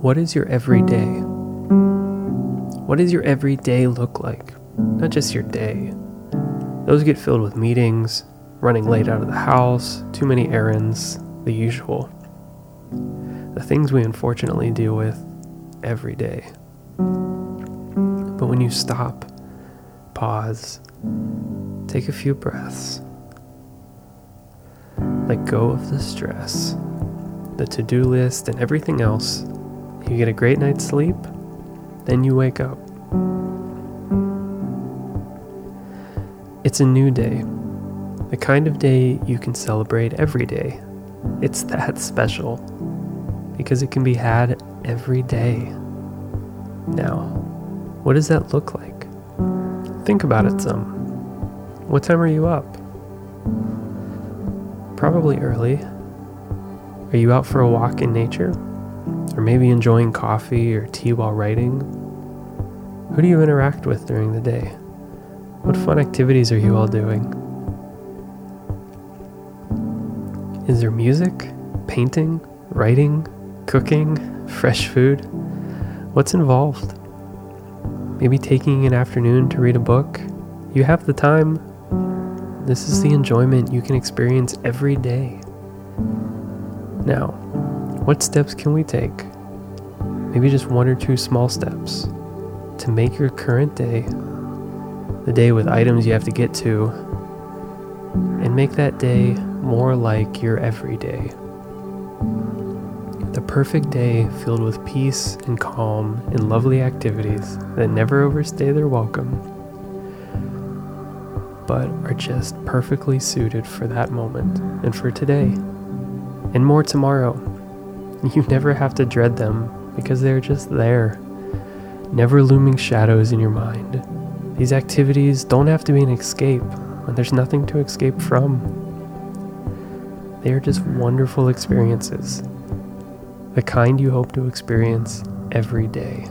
What is your everyday? What does your everyday look like? Not just your day. Those get filled with meetings, running late out of the house, too many errands, the usual. The things we unfortunately deal with every day. But when you stop, pause, take a few breaths, let go of the stress, the to do list, and everything else you get a great night's sleep, then you wake up. It's a new day, the kind of day you can celebrate every day. It's that special because it can be had every day. Now, what does that look like? Think about it some. What time are you up? Probably early. Are you out for a walk in nature? Or maybe enjoying coffee or tea while writing? Who do you interact with during the day? What fun activities are you all doing? Is there music, painting, writing, cooking, fresh food? What's involved? Maybe taking an afternoon to read a book? You have the time. This is the enjoyment you can experience every day. Now, what steps can we take? Maybe just one or two small steps to make your current day, the day with items you have to get to, and make that day more like your everyday. The perfect day filled with peace and calm and lovely activities that never overstay their welcome, but are just perfectly suited for that moment and for today, and more tomorrow you never have to dread them because they're just there, never looming shadows in your mind. These activities don't have to be an escape when there's nothing to escape from. They are just wonderful experiences, the kind you hope to experience every day.